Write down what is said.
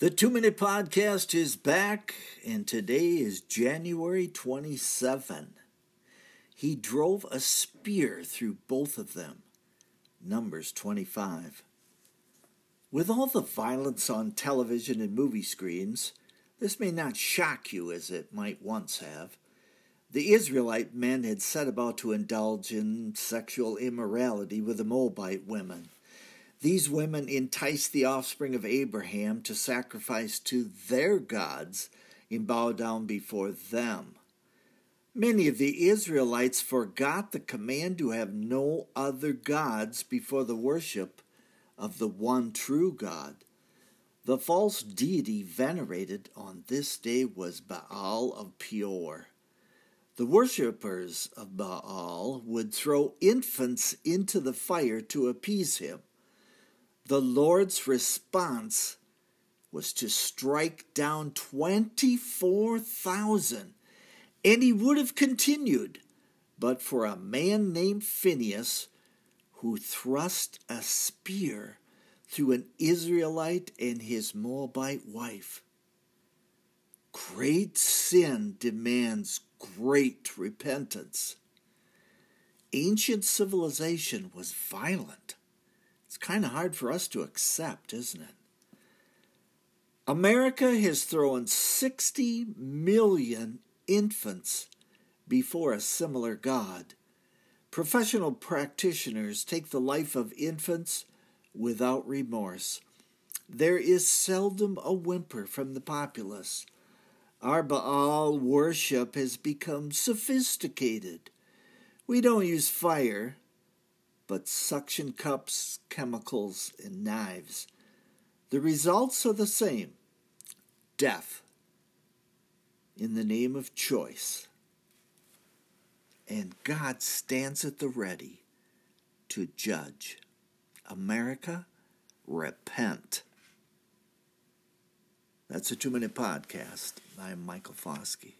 The Two Minute Podcast is back, and today is January 27. He drove a spear through both of them. Numbers 25. With all the violence on television and movie screens, this may not shock you as it might once have. The Israelite men had set about to indulge in sexual immorality with the Moabite women. These women enticed the offspring of Abraham to sacrifice to their gods and bow down before them. Many of the Israelites forgot the command to have no other gods before the worship of the one true God. The false deity venerated on this day was Baal of Peor. The worshippers of Baal would throw infants into the fire to appease him. The Lord's response was to strike down 24,000, and he would have continued but for a man named Phinehas who thrust a spear through an Israelite and his Moabite wife. Great sin demands great repentance. Ancient civilization was violent. It's kind of hard for us to accept, isn't it? America has thrown 60 million infants before a similar God. Professional practitioners take the life of infants without remorse. There is seldom a whimper from the populace. Our Baal worship has become sophisticated. We don't use fire, but suction cups, chemicals, and knives. The results are the same death in the name of choice. And God stands at the ready to judge. America, repent. That's a two minute podcast. I'm Michael Foskey.